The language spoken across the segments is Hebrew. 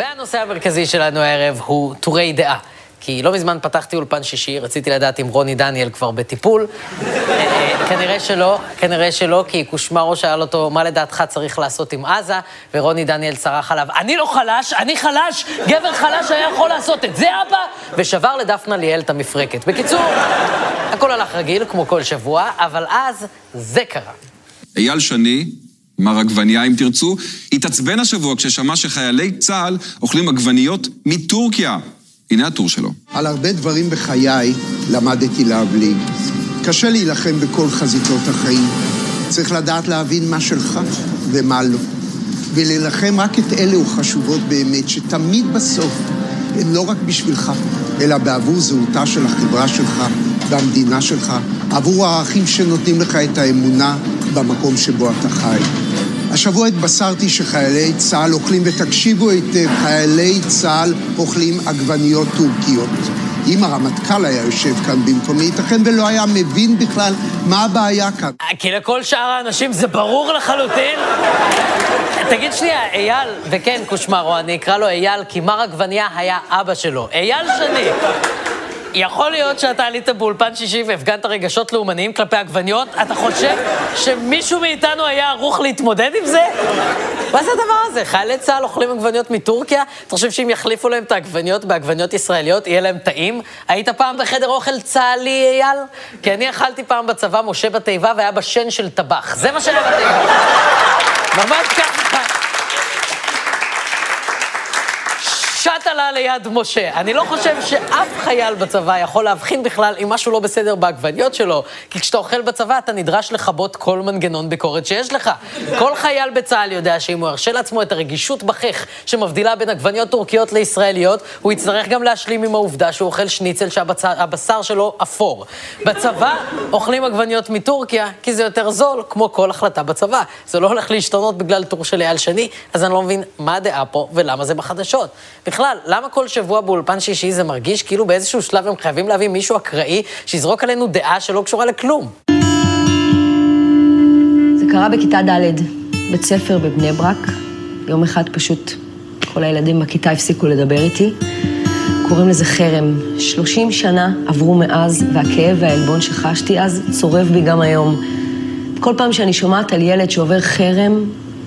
והנושא המרכזי שלנו הערב הוא טורי דעה. כי לא מזמן פתחתי אולפן שישי, רציתי לדעת אם רוני דניאל כבר בטיפול. אה, כנראה שלא, כנראה שלא, כי קושמרו שאל אותו, מה לדעתך צריך לעשות עם עזה, ורוני דניאל צרח עליו, אני לא חלש, אני חלש, גבר חלש היה יכול לעשות את זה, אבא! ושבר לדפנה ליאל את המפרקת. בקיצור, הכל הלך רגיל, כמו כל שבוע, אבל אז זה קרה. אייל שני, מר עגבנייה אם תרצו, התעצבן השבוע כששמע שחיילי צה"ל אוכלים עגבניות מטורקיה. הנה הטור שלו. על הרבה דברים בחיי למדתי להבליג. קשה להילחם בכל חזיתות החיים. צריך לדעת להבין מה שלך ומה לא. ולהילחם רק את אלו חשובות באמת, שתמיד בסוף הן לא רק בשבילך, אלא בעבור זהותה של החברה שלך והמדינה שלך, עבור הערכים שנותנים לך את האמונה במקום שבו אתה חי. השבוע התבשרתי שחיילי צה"ל אוכלים, ותקשיבו היטב, חיילי צה"ל אוכלים עגבניות טורקיות. אם הרמטכ"ל היה יושב כאן במקומי, ייתכן ולא היה מבין בכלל מה הבעיה כאן. כי לכל שאר האנשים זה ברור לחלוטין. תגיד שנייה, אייל, וכן, קושמרו, אני אקרא לו אייל, כי מר עגבניה היה אבא שלו. אייל שני. יכול להיות שאתה עלית באולפן שישי והפגנת רגשות לאומניים כלפי עגבניות? אתה חושב שמישהו מאיתנו היה ערוך להתמודד עם זה? מה זה הדבר הזה? חיילי צה"ל אוכלים עגבניות מטורקיה? אתה חושב שאם יחליפו להם את העגבניות בעגבניות ישראליות, יהיה להם טעים? היית פעם בחדר אוכל צה"לי, אייל? כי אני אכלתי פעם בצבא משה בתיבה והיה בשן של טבח. זה מה שהיה בתיבה. ממש ככה. עלה ליד משה. אני לא חושב שאף חייל בצבא יכול להבחין בכלל אם משהו לא בסדר בעגבניות שלו, כי כשאתה אוכל בצבא אתה נדרש לכבות כל מנגנון ביקורת שיש לך. כל חייל בצה"ל יודע שאם הוא ירשה לעצמו את הרגישות בחך שמבדילה בין עגבניות טורקיות לישראליות, הוא יצטרך גם להשלים עם העובדה שהוא אוכל שניצל שהבשר שלו אפור. בצבא אוכלים עגבניות מטורקיה כי זה יותר זול, כמו כל החלטה בצבא. זה לא הולך להשתנות בגלל טור של אייל שני, אז אני לא מבין מה הדעה פה ולמה זה בחדשות. בכלל, למה כל שבוע באולפן שישי זה מרגיש כאילו באיזשהו שלב הם חייבים להביא מישהו אקראי שיזרוק עלינו דעה שלא קשורה לכלום? זה קרה בכיתה ד', בית ספר בבני ברק. יום אחד פשוט כל הילדים בכיתה הפסיקו לדבר איתי. קוראים לזה חרם. 30 שנה עברו מאז, והכאב והעלבון שחשתי אז צורב בי גם היום. כל פעם שאני שומעת על ילד שעובר חרם,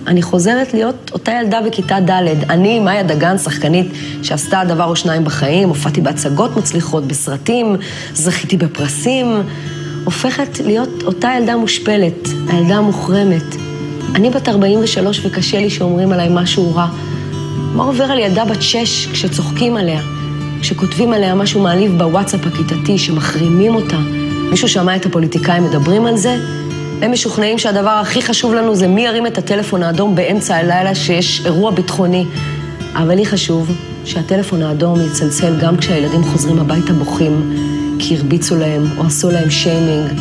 אני חוזרת להיות אותה ילדה בכיתה ד'. אני, מאיה דגן, שחקנית שעשתה דבר או שניים בחיים, הופעתי בהצגות מצליחות, בסרטים, זכיתי בפרסים, הופכת להיות אותה ילדה מושפלת, הילדה המוחרמת. אני בת 43 וקשה לי שאומרים עליי משהו רע. מה עובר על ילדה בת 6 כשצוחקים עליה? כשכותבים עליה משהו מעליב בוואטסאפ הכיתתי, שמחרימים אותה? מישהו שמע את הפוליטיקאים מדברים על זה? הם משוכנעים שהדבר הכי חשוב לנו זה מי ירים את הטלפון האדום באמצע הלילה שיש אירוע ביטחוני. אבל לי חשוב שהטלפון האדום יצלצל גם כשהילדים חוזרים הביתה בוכים, כי הרביצו להם או עשו להם שיימינג.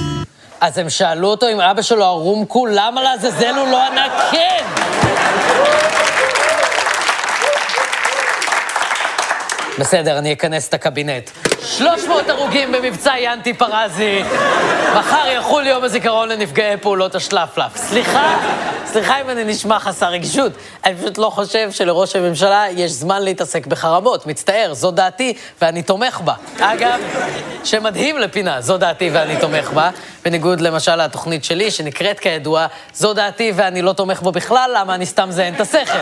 אז הם שאלו אותו אם אבא שלו ערום כול, למה לעזאזל הוא לא ענה כן? בסדר, אני אכנס את הקבינט. 300 הרוגים במבצע ינטי פרזי. מחר יחול יום הזיכרון לנפגעי פעולות השלפלף. סליחה, סליחה אם אני נשמע חסר רגישות. אני פשוט לא חושב שלראש הממשלה יש זמן להתעסק בחרמות. מצטער, זו דעתי ואני תומך בה. אגב, שמדהים לפינה, זו דעתי ואני תומך בה. בניגוד למשל לתוכנית שלי, שנקראת כידוע, זו דעתי ואני לא תומך בו בכלל, למה אני סתם זיין את השכל.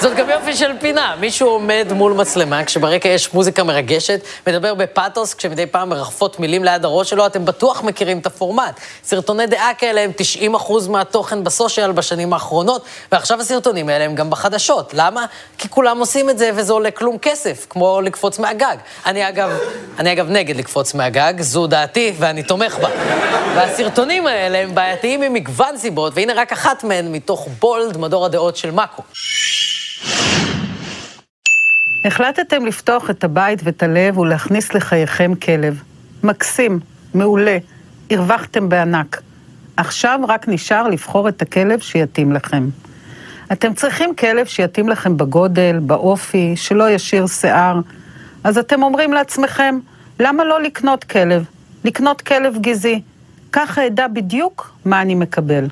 זאת גם יופי של פינה. מישהו עומד מול מצלמה, כשברקע יש מוזיקה מרגשת, מדבר בפאתוס, כשמדי פעם מרחפות מילים ליד הראש שלו, אתם בטוח מכירים את הפורמט. סרטוני דעה כאלה הם 90% מהתוכן בסושיאל בשנים האחרונות, ועכשיו הסרטונים האלה הם גם בחדשות. למה? כי כולם עושים את זה וזה עולה כלום כסף, כמו לקפוץ מהגג. אני אגב, אני אגב נגד לקפוץ מהגג, זו דעתי ואני תומך בה. והסרטונים האלה הם בעייתיים ממגוון סיבות, והנה רק אחת מהן מתוך בולד, מדור הדעות של מאקו. החלטתם לפתוח את הבית ואת הלב ולהכניס לחייכם כלב. מקסים, מעולה, הרווחתם בענק. עכשיו רק נשאר לבחור את הכלב שיתאים לכם. אתם צריכים כלב שיתאים לכם בגודל, באופי, שלא ישיר שיער. אז אתם אומרים לעצמכם, למה לא לקנות כלב? לקנות כלב גזעי. ככה אדע בדיוק מה אני מקבל.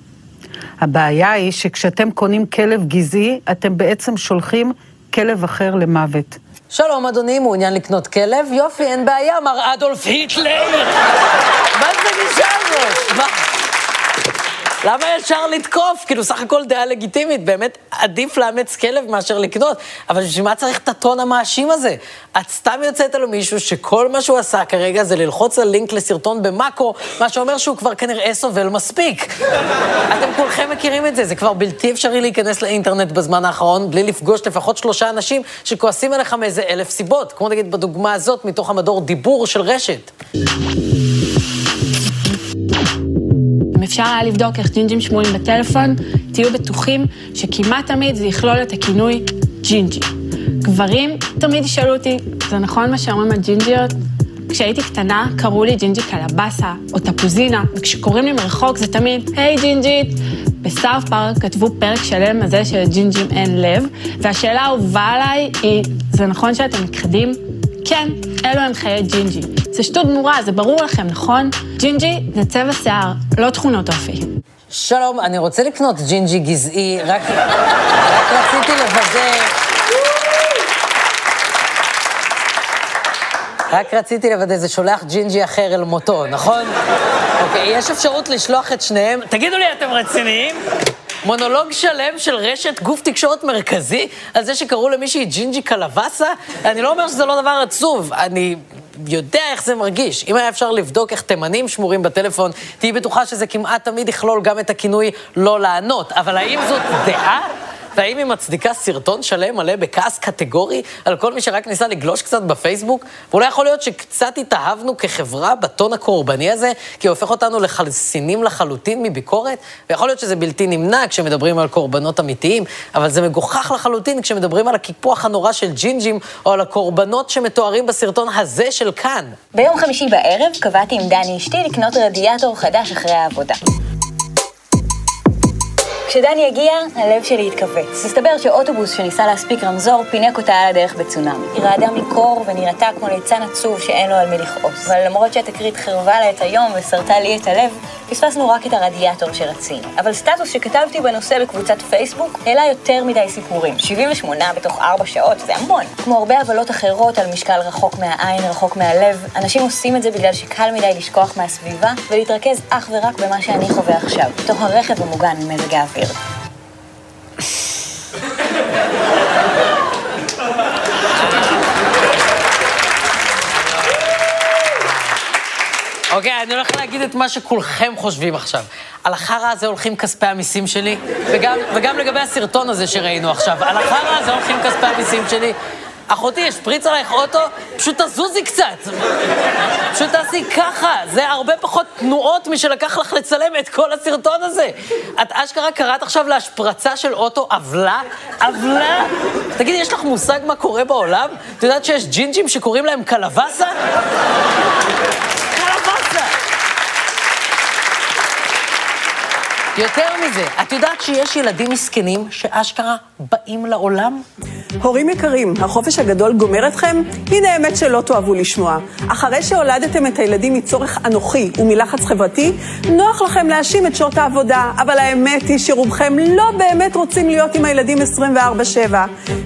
הבעיה היא שכשאתם קונים כלב גזעי, אתם בעצם שולחים כלב אחר למוות. שלום, אדוני, מעוניין לקנות כלב? יופי, אין בעיה, מר אדולף היטלר! מה זה גישה הזאת? מה? למה ישר לתקוף? כאילו, סך הכל דעה לגיטימית, באמת עדיף לאמץ כלב מאשר לקנות, אבל בשביל מה צריך את הטון המאשים הזה? את סתם יוצאת על מישהו שכל מה שהוא עשה כרגע זה ללחוץ על לינק לסרטון במאקו, מה שאומר שהוא כבר כנראה סובל מספיק. אתם כולכם מכירים את זה, זה כבר בלתי אפשרי להיכנס לאינטרנט בזמן האחרון בלי לפגוש לפחות שלושה אנשים שכועסים עליך מאיזה אלף סיבות, כמו נגיד בדוגמה הזאת מתוך המדור דיבור של רשת. אם אפשר היה לבדוק איך ג'ינג'ים שמורים בטלפון, תהיו בטוחים שכמעט תמיד זה יכלול את הכינוי ג'ינג'י. גברים תמיד ישאלו אותי, זה נכון מה שאומרים על ג'ינג'יות? כשהייתי קטנה קראו לי ג'ינג'י קלבאסה או תפוזינה, וכשקוראים לי מרחוק זה תמיד, היי, ג'ינג'ית. ב South Park כתבו פרק שלם על זה שלג'ינג'ים אין לב, והשאלה האהובה עליי היא, זה נכון שאתם נכחדים? כן, אלו הם חיי ג'ינג'י. זה שטות גמורה, זה ברור לכם, נכון? ג'ינג'י זה צבע שיער, לא תכונות אופי. שלום, אני רוצה לקנות ג'ינג'י גזעי, רק, רציתי לוודא... רק רציתי לוודא, זה שולח ג'ינג'י אחר אל מותו, נכון? אוקיי, יש אפשרות לשלוח את שניהם? תגידו לי, אתם רציניים? מונולוג שלם של רשת גוף תקשורת מרכזי על זה שקראו למישהי ג'ינג'י קלווסה? אני לא אומר שזה לא דבר עצוב, אני יודע איך זה מרגיש. אם היה אפשר לבדוק איך תימנים שמורים בטלפון, תהיי בטוחה שזה כמעט תמיד יכלול גם את הכינוי לא לענות. אבל האם זאת דעה? והאם היא מצדיקה סרטון שלם מלא בכעס קטגורי על כל מי שרק ניסה לגלוש קצת בפייסבוק? ואולי יכול להיות שקצת התאהבנו כחברה בטון הקורבני הזה, כי הוא הופך אותנו לחלסינים לחלוטין מביקורת? ויכול להיות שזה בלתי נמנע כשמדברים על קורבנות אמיתיים, אבל זה מגוחך לחלוטין כשמדברים על הקיפוח הנורא של ג'ינג'ים, או על הקורבנות שמתוארים בסרטון הזה של כאן. ביום חמישי בערב קבעתי עם דני אשתי לקנות רדיאטור חדש אחרי העבודה. כשדני הגיע, הלב שלי התכווץ. הסתבר שאוטובוס שניסה להספיק רמזור פינק אותה על הדרך בצונאמי. היא רעדה מקור ונראתה כמו ליצן עצוב שאין לו על מי לכעוס. אבל למרות שהתקרית חרבה לה את היום ושרתה לי את הלב, פספסנו רק את הרדיאטור שרצינו. אבל סטטוס שכתבתי בנושא בקבוצת פייסבוק העלה יותר מדי סיפורים. 78 בתוך 4 שעות, זה המון. כמו הרבה הבלות אחרות על משקל רחוק מהעין, רחוק מהלב, אנשים עושים את זה בגלל שקל מדי לשכוח מהסביבה ולהתרכז אך ורק במה שאני חווה עכשיו, בתוך הרכב המוגן ממזג האוויר. אוקיי, אני הולך להגיד את מה שכולכם חושבים עכשיו. על החרא הזה הולכים כספי המיסים שלי, וגם, וגם לגבי הסרטון הזה שראינו עכשיו, על החרא הזה הולכים כספי המיסים שלי. אחותי, השפריץ עלייך אוטו? פשוט תזוזי קצת. פשוט תעשי ככה. זה הרבה פחות תנועות משלקח לך לצלם את כל הסרטון הזה. את אשכרה קראת עכשיו להשפרצה של אוטו עוולה? עוולה? תגידי, יש לך מושג מה קורה בעולם? את יודעת שיש ג'ינג'ים שקוראים להם קלווסה? יותר מזה, את יודעת שיש ילדים מסכנים שאשכרה באים לעולם? הורים יקרים, החופש הגדול גומר אתכם? הנה האמת שלא תאהבו לשמוע. אחרי שהולדתם את הילדים מצורך אנוכי ומלחץ חברתי, נוח לכם להאשים את שעות העבודה, אבל האמת היא שרובכם לא באמת רוצים להיות עם הילדים 24/7.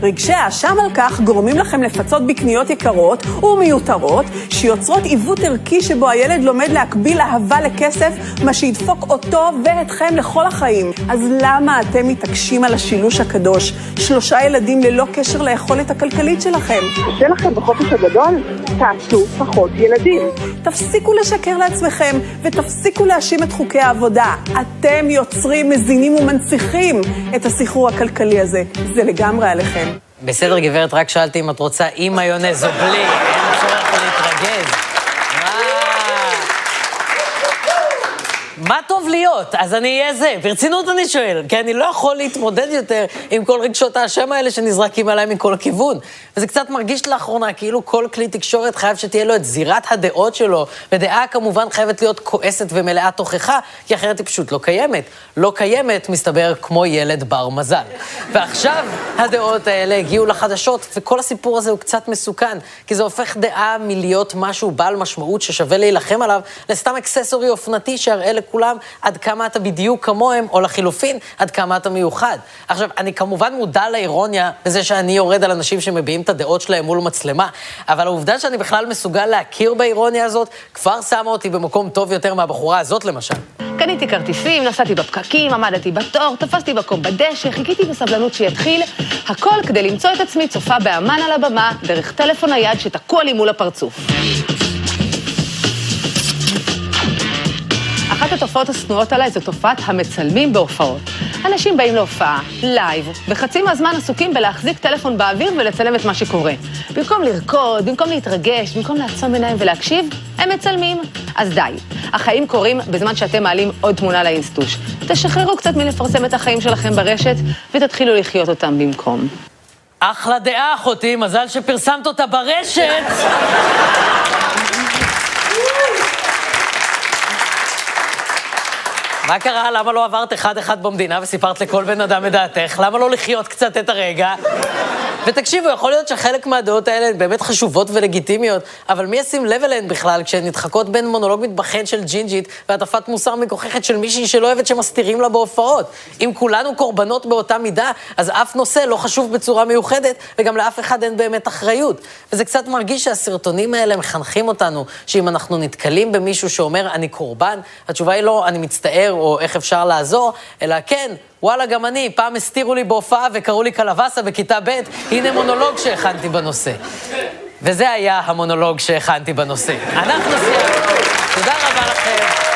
רגשי האשם על כך גורמים לכם לפצות בקניות יקרות ומיותרות, שיוצרות עיוות ערכי שבו הילד לומד להקביל אהבה לכסף, מה שידפוק אותו ואתכם לכל החיים. אז למה אתם מתעקשים על השילוש הקדוש? שלושה ילדים ללא קשר ליכולת הכלכלית שלכם. קשה לכם בחופש הגדול? תעשו פחות ילדים. תפסיקו לשקר לעצמכם ותפסיקו להאשים את חוקי העבודה. אתם יוצרים, מזינים ומנציחים את הסחרור הכלכלי הזה. זה לגמרי עליכם. בסדר, גברת, רק שאלתי אם את רוצה עם מיונז או בלי, אין צורך להתרגז. מה טוב להיות? אז אני אהיה זה. ברצינות אני שואל, כי אני לא יכול להתמודד יותר עם כל רגשות האשם האלה שנזרקים עליי מכל כיוון. וזה קצת מרגיש לאחרונה כאילו כל כלי תקשורת חייב שתהיה לו את זירת הדעות שלו, ודעה כמובן חייבת להיות כועסת ומלאה תוכחה, כי אחרת היא פשוט לא קיימת. לא קיימת, מסתבר, כמו ילד בר מזל. ועכשיו הדעות האלה הגיעו לחדשות, וכל הסיפור הזה הוא קצת מסוכן, כי זה הופך דעה מלהיות משהו בעל משמעות ששווה להילחם עליו, לסתם אקססורי אופנתי שיראה לכולם. כולם עד כמה אתה בדיוק כמוהם, או לחילופין, עד כמה אתה מיוחד. עכשיו, אני כמובן מודע לאירוניה בזה שאני יורד על אנשים שמביעים את הדעות שלהם מול מצלמה, אבל העובדה שאני בכלל מסוגל להכיר באירוניה הזאת, כבר שמה אותי במקום טוב יותר מהבחורה הזאת למשל. קניתי כרטיסים, נסעתי בפקקים, עמדתי בתור, תפסתי מקום בדשא, חיכיתי בסבלנות שיתחיל, הכל כדי למצוא את עצמי צופה באמן על הבמה, דרך טלפון נייד שתקוע לי מול הפרצוף. אחת התופעות השנואות עליי זו תופעת המצלמים בהופעות. אנשים באים להופעה, live, וחצי מהזמן עסוקים בלהחזיק טלפון באוויר ולצלם את מה שקורה. במקום לרקוד, במקום להתרגש, במקום לעצום עיניים ולהקשיב, הם מצלמים. אז די, החיים קורים בזמן שאתם מעלים עוד תמונה לאינסטוש. תשחררו קצת מלפרסם את החיים שלכם ברשת, ותתחילו לחיות אותם במקום. אחלה דעה, אחותי, מזל שפרסמת אותה ברשת. מה קרה? למה לא עברת אחד-אחד במדינה וסיפרת לכל בן אדם את דעתך? למה לא לחיות קצת את הרגע? ותקשיבו, יכול להיות שחלק מהדעות האלה הן באמת חשובות ולגיטימיות, אבל מי ישים לב אליהן בכלל כשהן נדחקות בין מונולוג מתבחן של ג'ינג'ית והטפת מוסר מגוחכת של מישהי שלא אוהבת שמסתירים לה בהופעות? אם כולנו קורבנות באותה מידה, אז אף נושא לא חשוב בצורה מיוחדת, וגם לאף אחד אין באמת אחריות. וזה קצת מרגיש שהסרטונים האלה מחנכים אותנו, שאם אנחנו נתקלים במישהו שאומר, אני קורבן, התשובה היא לא, אני מצטער, או איך אפשר לעזור, אלא כן, וואלה, גם אני, פעם הסתירו לי בהופעה וקראו לי קלווסה בכיתה ב', הנה מונולוג שהכנתי בנושא. וזה היה המונולוג שהכנתי בנושא. אנחנו סיימנו. תודה רבה לכם.